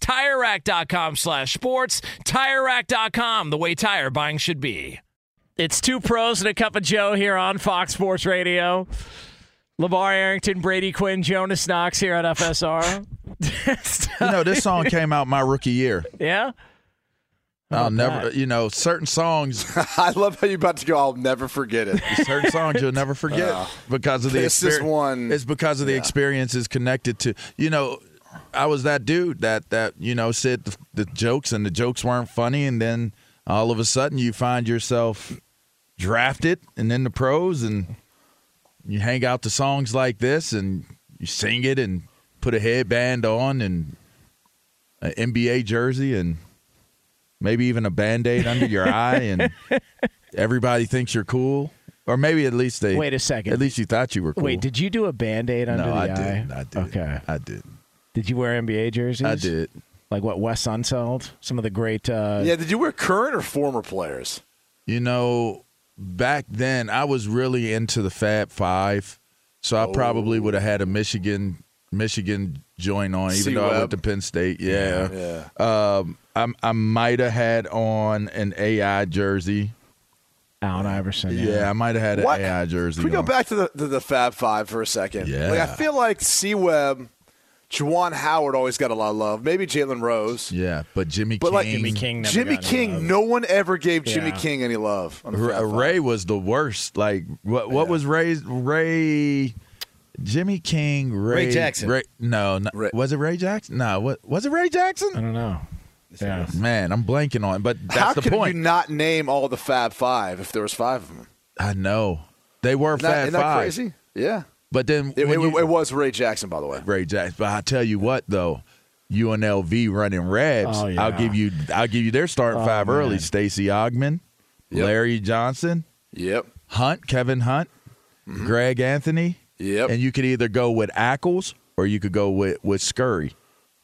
Speaker 1: TireRack.com slash sports. TireRack.com, the way tire buying should be. It's two pros and a cup of Joe here on Fox Sports Radio. LaVar Arrington, Brady Quinn, Jonas Knox here at FSR.
Speaker 4: You know, this song came out my rookie year.
Speaker 1: yeah?
Speaker 4: I'll
Speaker 1: about
Speaker 4: never,
Speaker 1: that?
Speaker 4: you know, certain songs,
Speaker 5: I love how you're about to go. I'll never forget it.
Speaker 4: certain songs you'll never forget oh. because of the
Speaker 5: This is one-
Speaker 4: It's because of the
Speaker 5: yeah.
Speaker 4: experiences connected to, you know, I was that dude that that you know said the, the jokes and the jokes weren't funny, and then all of a sudden you find yourself drafted and in the pros, and you hang out to songs like this, and you sing it, and put a headband on, and an NBA jersey, and maybe even a band aid under your eye, and everybody thinks you're cool. Or maybe at least they
Speaker 1: Wait a second.
Speaker 4: At least you thought you were cool.
Speaker 1: Wait, did you do a band aid under
Speaker 4: no,
Speaker 1: the
Speaker 4: I
Speaker 1: eye?
Speaker 4: didn't. I did.
Speaker 1: Okay.
Speaker 4: I did.
Speaker 1: Did you wear NBA jerseys?
Speaker 4: I did.
Speaker 1: Like what Wes Unseld? Some of the great. Uh,
Speaker 5: yeah, did you wear current or former players?
Speaker 4: You know, back then I was really into the Fab Five, so I probably would have had a Michigan Michigan joint on, even though I went to Penn State. Yeah,
Speaker 5: Yeah.
Speaker 4: Um, I, I might have had on an AI jersey.
Speaker 1: Allen Iverson.
Speaker 4: Yeah, I might have had an
Speaker 5: What?
Speaker 4: AI jersey.
Speaker 5: Can we go
Speaker 4: on.
Speaker 5: back to the, to the Fab Five for a second?
Speaker 4: Yeah.
Speaker 5: Like, I feel like C-Webb, Juwan Howard always got a lot of love. Maybe Jalen Rose.
Speaker 4: Yeah, but Jimmy
Speaker 5: But
Speaker 4: King.
Speaker 5: like
Speaker 1: Jimmy King never
Speaker 5: Jimmy
Speaker 1: got any
Speaker 5: King,
Speaker 1: love.
Speaker 5: no one ever gave Jimmy King any love. On the
Speaker 4: R-
Speaker 5: Fab Five.
Speaker 4: Ray was the worst. Like what? What was Ray's Ray? Jimmy King, Ray,
Speaker 7: Ray Jackson.
Speaker 4: Ray, no, no
Speaker 5: Ray-
Speaker 4: was it Ray Jackson? No, what was it? Ray Jackson?
Speaker 1: I don't know. Yeah.
Speaker 4: Man, I'm blanking on. it, But that's
Speaker 5: How
Speaker 4: the
Speaker 5: could
Speaker 4: point.
Speaker 5: you not name all the Fab Five if there was five of them?
Speaker 4: I know they were
Speaker 5: Isn't
Speaker 4: Fab
Speaker 5: isn't that
Speaker 4: Five,
Speaker 5: crazy? Yeah.
Speaker 4: But then
Speaker 5: It, it-
Speaker 4: you-
Speaker 5: it was Ray Jackson, by the way.
Speaker 4: Ray Jackson. But I tell you what, though, UNLV running Rebs.
Speaker 1: Oh, yeah.
Speaker 4: I'll give you I'll give you their starting
Speaker 1: Oh,
Speaker 4: five early. Stacey Augmon,
Speaker 5: Yep.
Speaker 4: Larry Johnson,
Speaker 5: Yep.
Speaker 4: Hunt, Kevin Hunt, mm-hmm. Greg Anthony.
Speaker 5: Yep.
Speaker 4: And you could either go with Ackles or you could go with with Scurry.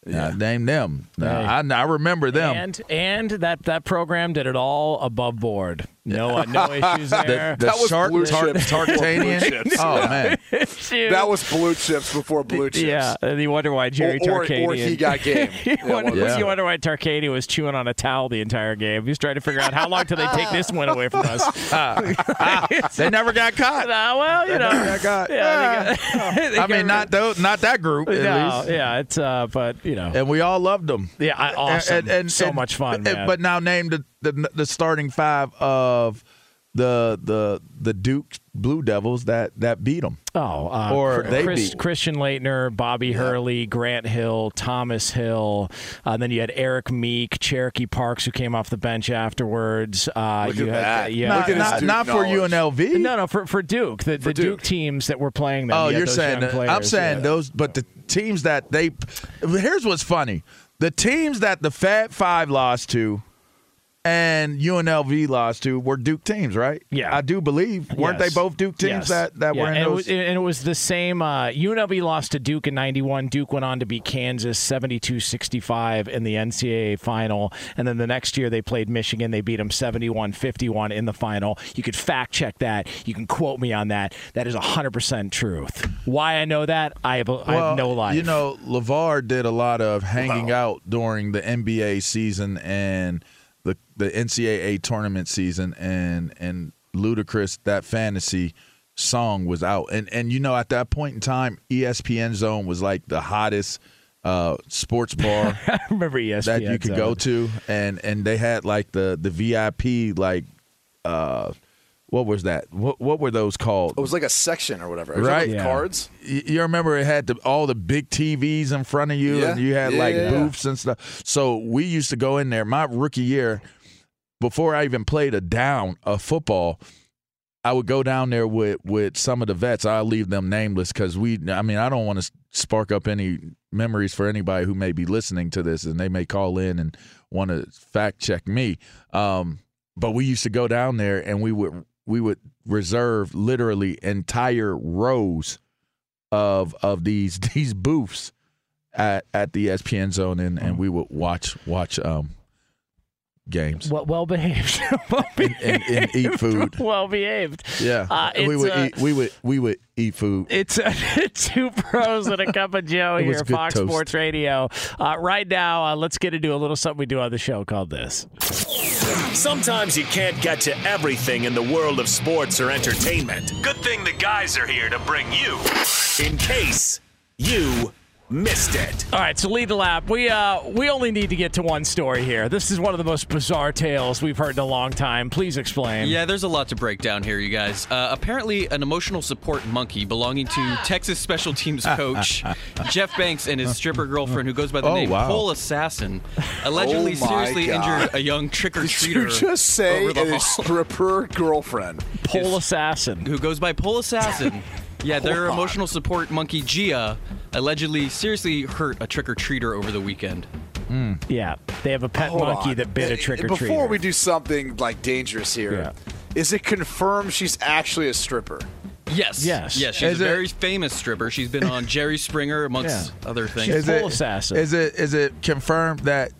Speaker 4: Yeah. name them. Now, I, I remember them.
Speaker 1: And and that that program did it all above board. No no issues there.
Speaker 4: the
Speaker 5: That was
Speaker 4: shark,
Speaker 5: blue
Speaker 4: tar-
Speaker 5: chips before
Speaker 4: Tarkanian.
Speaker 5: chips.
Speaker 4: Oh man,
Speaker 5: That was blue chips before blue chips.
Speaker 1: Yeah, and you wonder why Jerry
Speaker 5: Or- or-
Speaker 1: Tarkanian.
Speaker 5: or he got game.
Speaker 1: you,
Speaker 5: Yeah,
Speaker 1: wonder,
Speaker 5: one
Speaker 4: of those.
Speaker 1: you wonder why Tarkanian was chewing on a towel the entire game. He was trying to figure out how long till they take this one away from us.
Speaker 4: they never got caught.
Speaker 1: Uh, well, you know,
Speaker 4: Never got caught.
Speaker 1: yeah, they got-
Speaker 4: I mean, not those, not that group. At
Speaker 1: no,
Speaker 4: least.
Speaker 1: yeah, it's uh, but you know,
Speaker 4: And we all loved them.
Speaker 1: yeah, I, awesome, so much fun, man.
Speaker 4: But now name the, the the starting five of the the the Duke Blue Devils that that beat them.
Speaker 1: Oh, uh,
Speaker 4: Or
Speaker 1: Chris,
Speaker 4: they
Speaker 1: Chris-
Speaker 4: beat-
Speaker 1: Christian Laettner, Bobby Hurley, Grant Hill, Thomas Hill. Uh, then you had Erik Meek, Cherokee Parks, who came off the bench afterwards. Uh,
Speaker 5: Look
Speaker 1: you
Speaker 5: at
Speaker 1: had,
Speaker 5: that.
Speaker 1: You
Speaker 4: Not,
Speaker 5: Look
Speaker 1: had,
Speaker 5: at his
Speaker 4: not, not for. UNLV.
Speaker 1: no, no, for, for Duke, the, the Duke.
Speaker 5: Duke.
Speaker 1: teams that were playing them.
Speaker 4: Oh,
Speaker 1: you
Speaker 4: you're saying
Speaker 1: young
Speaker 4: I'm saying
Speaker 1: yeah.
Speaker 4: those, but the teams that they. Here's what's funny: the teams that the Fat Five lost to, and UNLV lost to, were Duke teams, right?
Speaker 1: Yeah.
Speaker 4: I do believe. Weren't
Speaker 1: Yes.
Speaker 4: they both Duke teams
Speaker 1: Yes.
Speaker 4: that that
Speaker 1: Yeah,
Speaker 4: were in
Speaker 1: and it,
Speaker 4: those?
Speaker 1: was, and it was the same. Uh, UNLV lost to Duke in 91. Duke went on to beat Kansas 72 65 in the NCAA final. And then the next year they played Michigan. They beat them 71 51 in the final. You could fact check that. You can quote me on that. That is 100% truth. Why I know that, I have, I have no life.
Speaker 4: You know, LaVar did a lot of hanging out during the NBA season and the the NCAA tournament season and and Ludacris that fantasy song was out. And and you know at that point in time ESPN Zone was like the hottest uh, sports bar
Speaker 1: I remember ESPN.
Speaker 4: that you could go to and and they had like the the VIP like uh what was that? What what were those called?
Speaker 5: It was like a section or whatever. It was
Speaker 4: Right.
Speaker 5: Like
Speaker 1: Yeah.
Speaker 5: Cards.
Speaker 4: Y- you remember it had the, all the big TVs in front of you,
Speaker 5: Yeah.
Speaker 4: and you had
Speaker 5: Yeah,
Speaker 4: like
Speaker 5: yeah, yeah.
Speaker 4: booths and stuff. So we used to go in there. My rookie year, before I even played a down of football, I would go down there with with some of the vets. I'll leave them nameless because we. I mean, I don't want to spark up any memories for anybody who may be listening to this, and they may call in and want to fact check me. Um, but we used to go down there, and we would we would reserve literally entire rows of of these these booths at at the ESPN zone, and, and we would watch watch um games
Speaker 1: Well, well behaved. well
Speaker 4: and, and, and eat food.
Speaker 1: Well behaved.
Speaker 4: Yeah,
Speaker 1: Uh,
Speaker 4: we would
Speaker 1: uh,
Speaker 4: eat we would we would eat food.
Speaker 1: It's uh, two pros and a cup of Joe here,
Speaker 4: good
Speaker 1: Fox
Speaker 4: toast.
Speaker 1: Sports Radio. Uh, right now, uh, let's get into a little something we do on the show called this.
Speaker 3: Sometimes you can't get to everything in the world of sports or entertainment. Good thing the guys are here to bring you in case you missed it.
Speaker 1: All right, so lead the lap. We uh, we only need to get to one story here. This is one of the most bizarre tales we've heard in a long time. Please explain.
Speaker 7: Yeah, there's a lot to break down here, you guys. Uh, apparently, an emotional support monkey belonging to Texas special teams coach Jeff Banks and his stripper girlfriend, who goes by the
Speaker 4: Oh,
Speaker 7: name
Speaker 4: wow.
Speaker 7: Pole Assassin, allegedly
Speaker 5: Oh,
Speaker 7: seriously
Speaker 5: God.
Speaker 7: injured a young trick or
Speaker 5: Did
Speaker 7: treater.
Speaker 5: you just say
Speaker 7: over the
Speaker 5: a stripper girlfriend?
Speaker 1: Pole assassin.
Speaker 7: who goes by Pole Assassin. Yeah, their emotional support monkey Gia allegedly seriously hurt a trick or treater over the weekend. Hmm.
Speaker 1: Yeah, they have a pet
Speaker 5: Hold
Speaker 1: monkey
Speaker 5: on.
Speaker 1: that bit a trick or treater.
Speaker 5: Before we do something like dangerous here, is
Speaker 1: Yeah.
Speaker 5: it confirmed she's actually a stripper?
Speaker 7: Yes.
Speaker 1: Yes.
Speaker 7: Yes, she's
Speaker 4: Is
Speaker 7: a
Speaker 4: it-
Speaker 7: very famous stripper. She's been on Jerry Springer, amongst other things.
Speaker 1: She's
Speaker 4: Is
Speaker 1: Pole
Speaker 4: it
Speaker 1: assassin.
Speaker 4: Is it is it confirmed that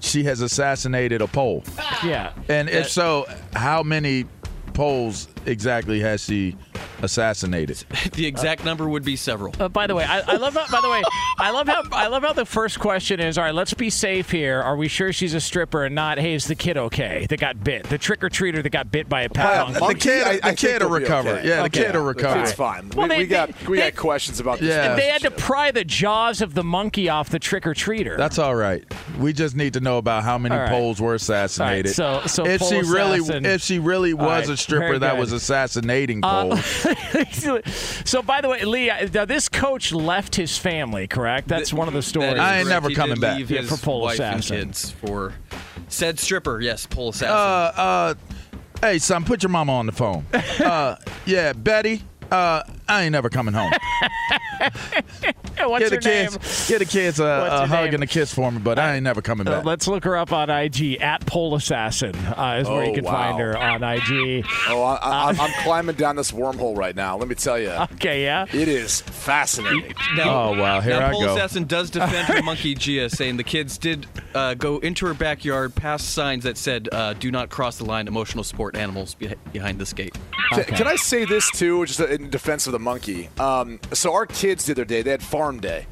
Speaker 4: she has assassinated a pole?
Speaker 1: yeah.
Speaker 4: And if so, how many poles exactly has she assassinated?
Speaker 7: the exact number would be several.
Speaker 1: Uh, by the way, I, I love how. By the way, I love how. I love how the first question is: All right, let's be safe here. Are we sure she's a stripper and not? Hey, is the kid okay? That got bit. The trick or treater that got bit by a pet
Speaker 5: By a
Speaker 1: monkey.
Speaker 5: monkey?
Speaker 4: the kid,
Speaker 5: I- I
Speaker 4: the
Speaker 5: think
Speaker 4: kid will recover.
Speaker 5: okay.
Speaker 4: Yeah, the
Speaker 1: Okay.
Speaker 4: kid will recover.
Speaker 5: kid's fine.
Speaker 1: Well,
Speaker 5: we,
Speaker 1: they-
Speaker 5: we got
Speaker 1: they-
Speaker 5: we
Speaker 1: they-
Speaker 5: got questions about this.
Speaker 4: Yeah.
Speaker 1: They had to pry the jaws of the monkey off the trick or treater.
Speaker 4: That's all right. We just need to know about how many
Speaker 1: All right.
Speaker 4: poles were assassinated.
Speaker 1: so- so
Speaker 4: if
Speaker 1: pole
Speaker 4: she really, if she really was
Speaker 1: right,
Speaker 4: a stripper that was assassinating
Speaker 1: Uh,
Speaker 4: poles,
Speaker 1: so, by the way, Lee, uh, now this coach left his family, correct? That's one of the stories.
Speaker 4: I ain't never
Speaker 7: He
Speaker 4: coming back.
Speaker 7: leave
Speaker 1: Yeah,
Speaker 7: his
Speaker 1: for Pole
Speaker 7: wife
Speaker 1: Assassin.
Speaker 7: and kids for said stripper. Yes, Pole Assassin.
Speaker 4: uh, uh, hey son, put your mama on the phone. uh, yeah, Betty. Uh, I ain't never coming home.
Speaker 1: What's
Speaker 4: get
Speaker 1: her
Speaker 4: the
Speaker 1: name?
Speaker 4: kids, get the kids a,
Speaker 1: What's
Speaker 4: a hug
Speaker 1: name?
Speaker 4: and a kiss for me, but I ain't never coming
Speaker 1: Uh,
Speaker 4: back.
Speaker 1: let's look her up on IG at Pole Assassin uh, is where you
Speaker 5: Oh,
Speaker 1: can
Speaker 5: wow.
Speaker 1: find her on IG.
Speaker 5: Oh, I, I, I'm climbing down this wormhole right now. Let me tell you,
Speaker 1: Okay, yeah.
Speaker 5: it is fascinating.
Speaker 7: Now,
Speaker 4: oh wow, here
Speaker 7: now
Speaker 4: I
Speaker 7: Pole
Speaker 4: go.
Speaker 7: Assassin does defend her monkey Gia, saying the kids did uh, go into her backyard past signs that said uh, "Do not cross the line." Emotional support animals be- behind this gate.
Speaker 5: Can, can I say this too, just in defense of the monkey? Um, so our kids the other day they had farm day,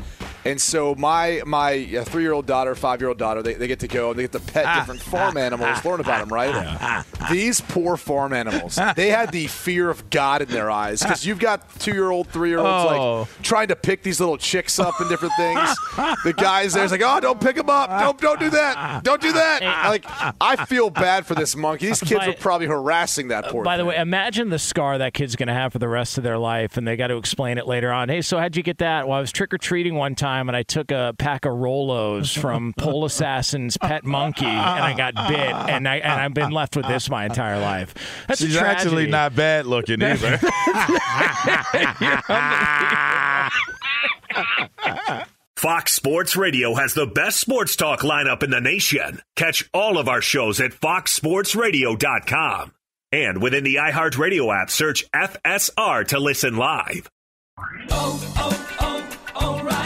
Speaker 5: and so my my uh, three year old daughter, five year old daughter, they, they get to go and they get to pet ah, different farm ah, animals, ah, learn about them, right? These poor farm animals, they had the fear of God in their eyes because you've got two year old, three year olds
Speaker 4: Oh.
Speaker 5: like trying to pick these little chicks up and different things. The guys there's like, oh, don't pick them up, don't don't do that, don't do that. Like I feel bad for this monkey. These kids
Speaker 1: By-
Speaker 5: were probably harassing that uh, poor.
Speaker 1: By the way, imagine the scar that kid's going to have for the rest of their life, and they got to explain it later on. Hey, so how'd you get that? Well, I was trick or treating one time, and I took a pack of Rolos from Pole Assassin's pet monkey, and I got bit, and I and I've been left with this my entire life. That's
Speaker 4: She's
Speaker 1: a tragedy.
Speaker 4: actually not bad looking either.
Speaker 3: Fox Sports Radio has the best sports talk lineup in the nation. Catch all of our shows at foxsportsradio.com. And within the iHeartRadio app, search FSR to listen live.
Speaker 8: oh, oh, oh O'Reilly.